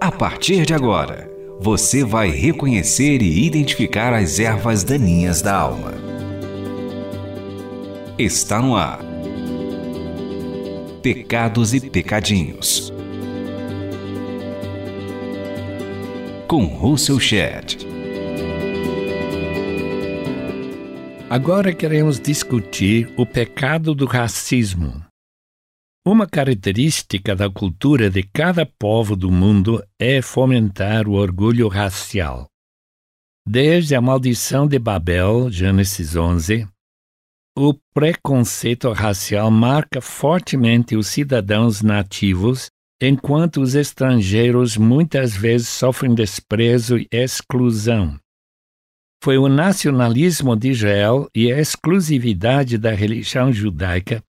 A partir de agora, você vai reconhecer e identificar as ervas daninhas da alma. Está no ar. Pecados e Pecadinhos. Com Russell Shedd. Agora queremos discutir o pecado do racismo. Uma característica da cultura de cada povo do mundo é fomentar o orgulho racial. Desde a maldição de Babel, Gênesis 11, o preconceito racial marca fortemente os cidadãos nativos, enquanto os estrangeiros muitas vezes sofrem desprezo e exclusão. Foi o nacionalismo de Israel e a exclusividade da religião judaica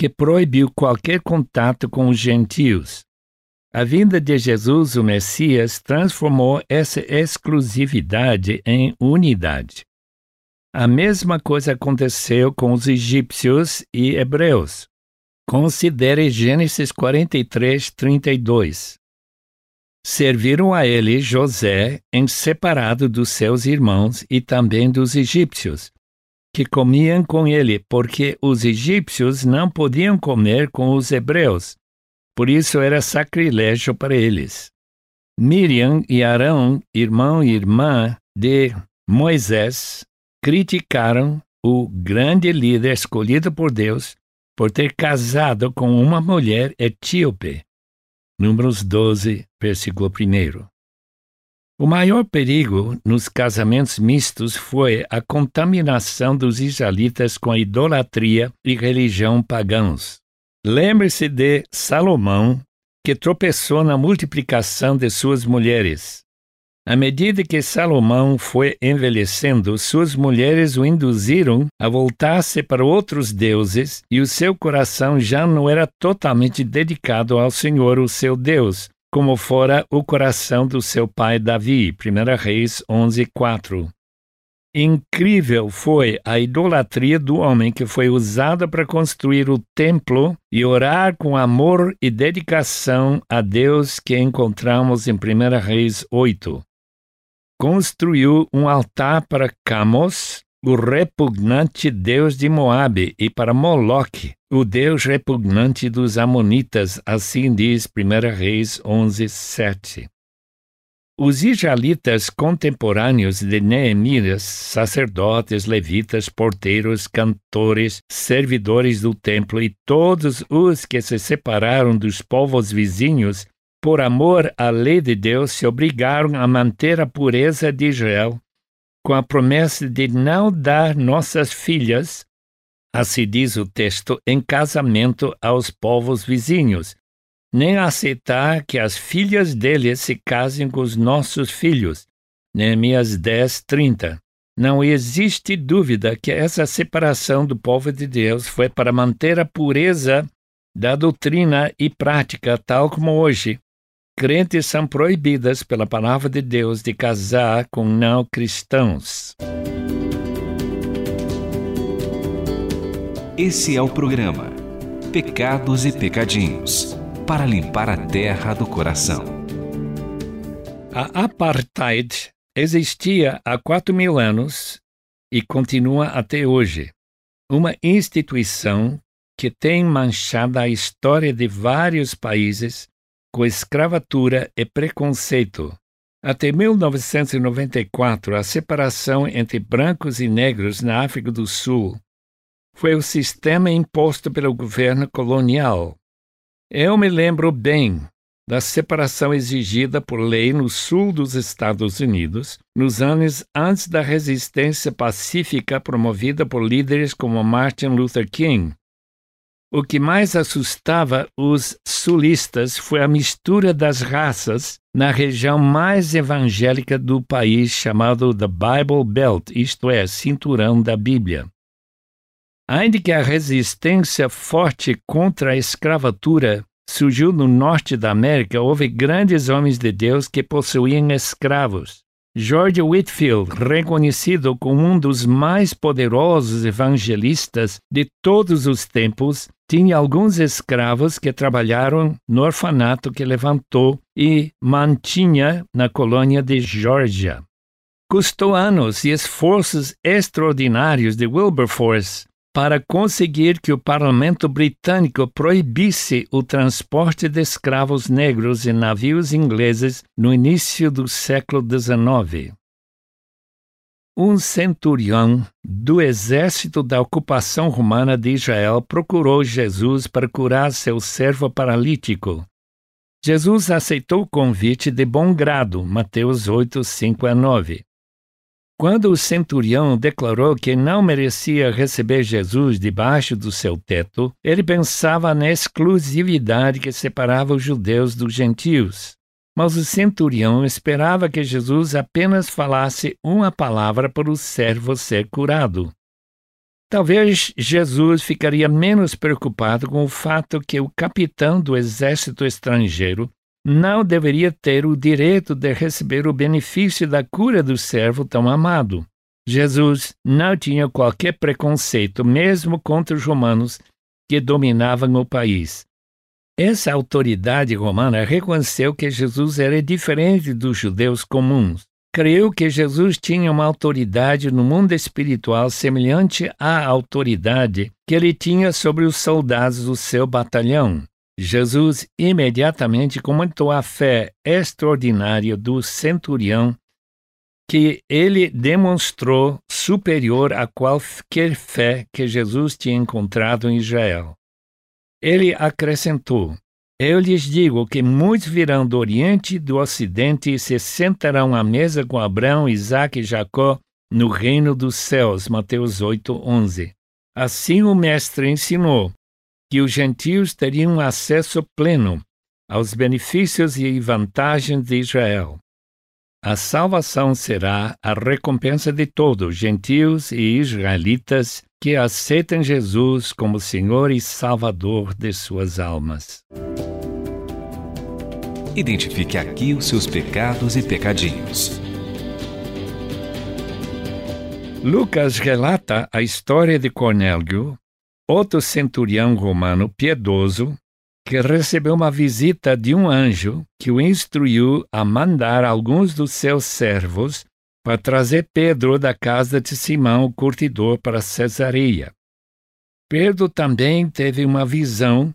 que proibiu qualquer contato com os gentios. A vinda de Jesus, o Messias, transformou essa exclusividade em unidade. A mesma coisa aconteceu com os egípcios e hebreus. Considere Gênesis 43, 32. Serviram a ele José em separado dos seus irmãos e também dos egípcios, que comiam com ele, porque os egípcios não podiam comer com os hebreus. Por isso era sacrilégio para eles. Miriam e Arão, irmão e irmã de Moisés, criticaram o grande líder escolhido por Deus por ter casado com uma mulher etíope. Números 12, versículo 1. O maior perigo nos casamentos mistos foi a contaminação dos israelitas com idolatria e religião pagãos. Lembre-se de Salomão, que tropeçou na multiplicação de suas mulheres. À medida que Salomão foi envelhecendo, suas mulheres o induziram a voltar-se para outros deuses e o seu coração já não era totalmente dedicado ao Senhor, o seu Deus, como fora o coração do seu pai Davi. 1 Reis 11, 4. Incrível foi a idolatria do homem que foi usada para construir o templo e orar com amor e dedicação a Deus que encontramos em 1 Reis 8. Construiu um altar para Camos, o repugnante deus de Moabe, e para Moloque, o deus repugnante dos Amonitas, assim diz 1 Reis 11, 7. Os israelitas contemporâneos de Neemias, sacerdotes, levitas, porteiros, cantores, servidores do templo e todos os que se separaram dos povos vizinhos, por amor à lei de Deus, se obrigaram a manter a pureza de Israel com a promessa de não dar nossas filhas, assim diz o texto, em casamento aos povos vizinhos, nem aceitar que as filhas deles se casem com os nossos filhos. Neemias 10, 30. Não existe dúvida que essa separação do povo de Deus foi para manter a pureza da doutrina e prática, tal como hoje crentes são proibidas pela palavra de Deus de casar com não cristãos. Esse é o programa Pecados e Pecadinhos para limpar a terra do coração. A apartheid existia há quatro mil anos e continua até hoje. Uma instituição que tem manchado a história de vários países com escravatura e preconceito. Até 1994, a separação entre brancos e negros na África do Sul foi o sistema imposto pelo governo colonial. Eu me lembro bem da separação exigida por lei no sul dos Estados Unidos, nos anos antes da resistência pacífica promovida por líderes como Martin Luther King, o que mais assustava os sulistas foi a mistura das raças na região mais evangélica do país, chamado The Bible Belt, isto é, cinturão da Bíblia. Ainda que a resistência forte contra a escravatura surgiu no norte da América, houve grandes homens de Deus que possuíam escravos. George Whitfield, reconhecido como um dos mais poderosos evangelistas de todos os tempos, tinha alguns escravos que trabalharam no orfanato que levantou e mantinha na colônia de Georgia. Custou anos e esforços extraordinários de Wilberforce para conseguir que o parlamento britânico proibisse o transporte de escravos negros em navios ingleses no início do século XIX. Um centurião do exército da ocupação romana de Israel procurou Jesus para curar seu servo paralítico. Jesus aceitou o convite de bom grado, Mateus 8, 5 a 9. Quando o centurião declarou que não merecia receber Jesus debaixo do seu teto, ele pensava na exclusividade que separava os judeus dos gentios. Mas o centurião esperava que Jesus apenas falasse uma palavra para o servo ser curado. Talvez Jesus ficaria menos preocupado com o fato que o capitão do exército estrangeiro não deveria ter o direito de receber o benefício da cura do servo tão amado. Jesus não tinha qualquer preconceito, mesmo contra os romanos que dominavam o país. Essa autoridade romana reconheceu que Jesus era diferente dos judeus comuns. Creu que Jesus tinha uma autoridade no mundo espiritual semelhante à autoridade que ele tinha sobre os soldados do seu batalhão. Jesus imediatamente comentou a fé extraordinária do centurião que ele demonstrou superior a qualquer fé que Jesus tinha encontrado em Israel. Ele acrescentou: Eu lhes digo que muitos virão do Oriente e do Ocidente e se sentarão à mesa com Abraão, Isaque e Jacó no reino dos céus. Mateus 8, 11. Assim o Mestre ensinou que os gentios teriam acesso pleno aos benefícios e vantagens de Israel. A salvação será a recompensa de todos, gentios e israelitas, que aceitem Jesus como Senhor e Salvador de suas almas. Identifique aqui os seus pecados e pecadinhos. Lucas relata a história de Cornélio, outro centurião romano piedoso que recebeu uma visita de um anjo que o instruiu a mandar alguns dos seus servos para trazer Pedro da casa de Simão, o curtidor, para Cesareia. Pedro também teve uma visão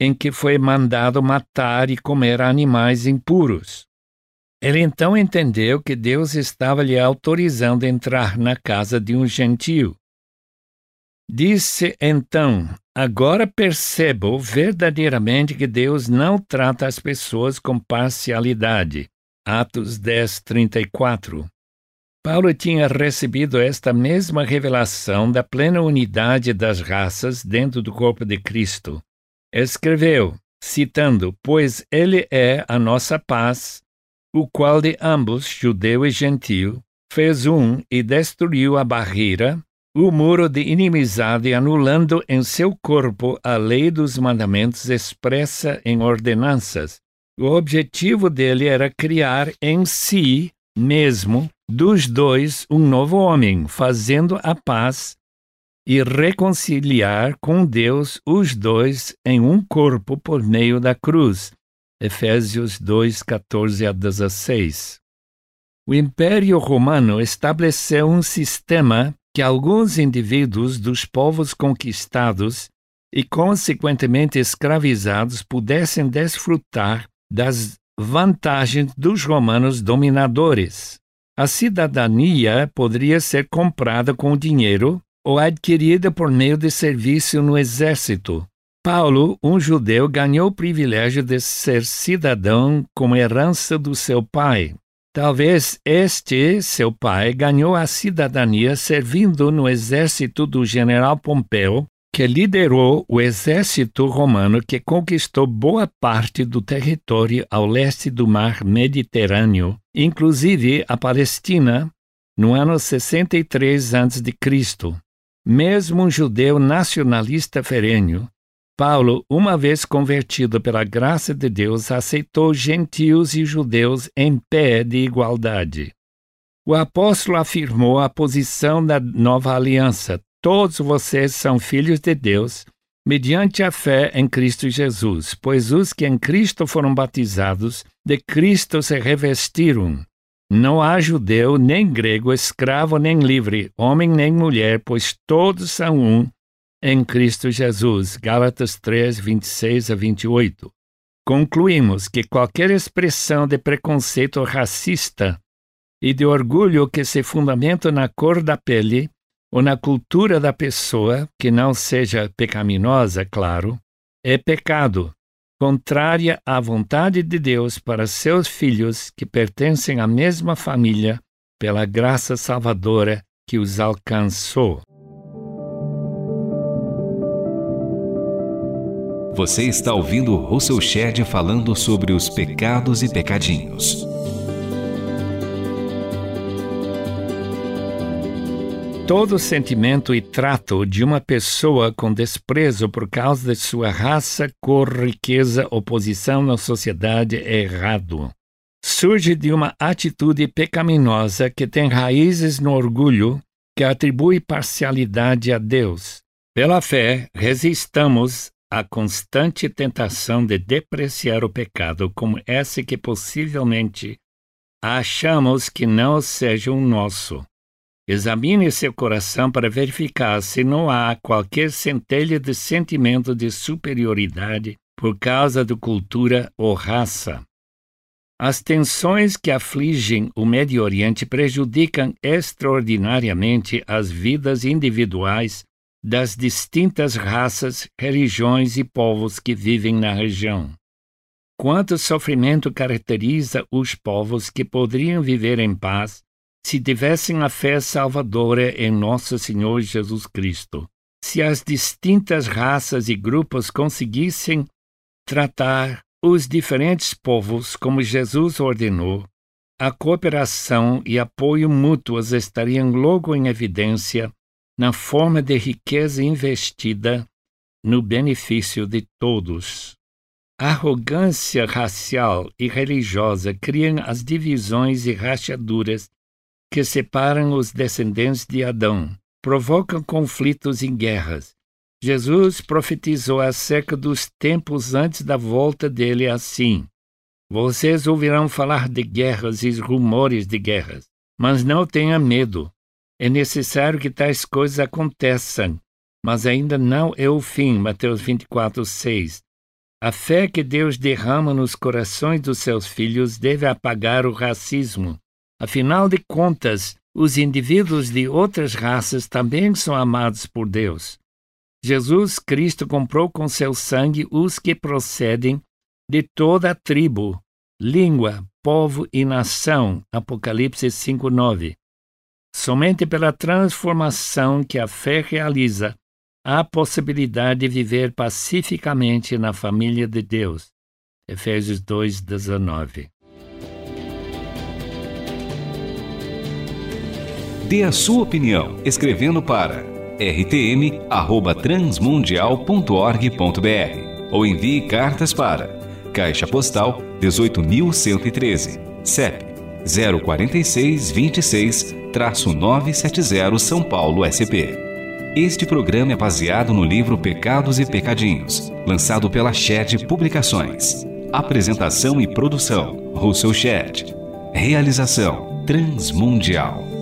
em que foi mandado matar e comer animais impuros. Ele então entendeu que Deus estava lhe autorizando entrar na casa de um gentio. Disse então: Agora percebo verdadeiramente que Deus não trata as pessoas com parcialidade. Atos 10, 34. Paulo tinha recebido esta mesma revelação da plena unidade das raças dentro do corpo de Cristo. Escreveu, citando: Pois ele é a nossa paz, o qual de ambos, judeu e gentio, fez um e destruiu a barreira, o muro de inimizade, anulando em seu corpo a lei dos mandamentos expressa em ordenanças. O objetivo dele era criar em si mesmo dos dois um novo homem, fazendo a paz e reconciliar com Deus os dois em um corpo por meio da cruz. Efésios 2, 14 a 16. O Império Romano estabeleceu um sistema que alguns indivíduos dos povos conquistados e, consequentemente, escravizados pudessem desfrutar das vantagens dos romanos dominadores. A cidadania poderia ser comprada com dinheiro ou adquirida por meio de serviço no exército. Paulo, um judeu, ganhou o privilégio de ser cidadão como herança do seu pai. Talvez este, seu pai, ganhou a cidadania servindo no exército do general Pompeu, que liderou o exército romano que conquistou boa parte do território ao leste do mar Mediterrâneo, inclusive a Palestina, no ano 63 a.C. Mesmo um judeu nacionalista ferrenho, Paulo, uma vez convertido pela graça de Deus, aceitou gentios e judeus em pé de igualdade. O apóstolo afirmou a posição da nova aliança: todos vocês são filhos de Deus mediante a fé em Cristo Jesus, pois os que em Cristo foram batizados, de Cristo se revestiram. Não há judeu, nem grego, escravo nem livre, homem nem mulher, pois todos são um em Cristo Jesus. Gálatas 3, 26 a 28. Concluímos que qualquer expressão de preconceito racista e de orgulho que se fundamenta na cor da pele ou na cultura da pessoa, que não seja pecaminosa, claro, é pecado, contrária à vontade de Deus para seus filhos que pertencem à mesma família, pela graça salvadora que os alcançou. Você está ouvindo Russell Shedd falando sobre os pecados e pecadinhos. Todo sentimento e trato de uma pessoa com desprezo por causa de sua raça, cor, riqueza ou posição na sociedade é errado. Surge de uma atitude pecaminosa que tem raízes no orgulho que atribui parcialidade a Deus. Pela fé, resistamos à constante tentação de depreciar o pecado como esse que possivelmente achamos que não seja o nosso. Examine seu coração para verificar se não há qualquer centelha de sentimento de superioridade por causa de cultura ou raça. As tensões que afligem o Médio Oriente prejudicam extraordinariamente as vidas individuais das distintas raças, religiões e povos que vivem na região. Quanto sofrimento caracteriza os povos que poderiam viver em paz se tivessem a fé salvadora em nosso Senhor Jesus Cristo, se as distintas raças e grupos conseguissem tratar os diferentes povos como Jesus ordenou, a cooperação e apoio mútuos estariam logo em evidência na forma de riqueza investida no benefício de todos. A arrogância racial e religiosa criam as divisões e rachaduras que separam os descendentes de Adão, provocam conflitos e guerras. Jesus profetizou acerca dos tempos antes da volta dele assim: Vocês ouvirão falar de guerras e rumores de guerras, mas não tenha medo. É necessário que tais coisas aconteçam, mas ainda não é o fim. Mateus 24, 6. A fé que Deus derrama nos corações dos seus filhos deve apagar o racismo, Afinal de contas, os indivíduos de outras raças também são amados por Deus. Jesus Cristo comprou com seu sangue os que procedem de toda a tribo, língua, povo e nação. Apocalipse 5:9. Somente pela transformação que a fé realiza há possibilidade de viver pacificamente na família de Deus. Efésios 2:19. Dê a sua opinião escrevendo para rtm@transmundial.org.br ou envie cartas para Caixa Postal 18113, CEP 04626-970 São Paulo SP. Este programa é baseado no livro Pecados e Pecadinhos, lançado pela Shed Publicações. Apresentação e produção: Russell Shed. Realização: Transmundial.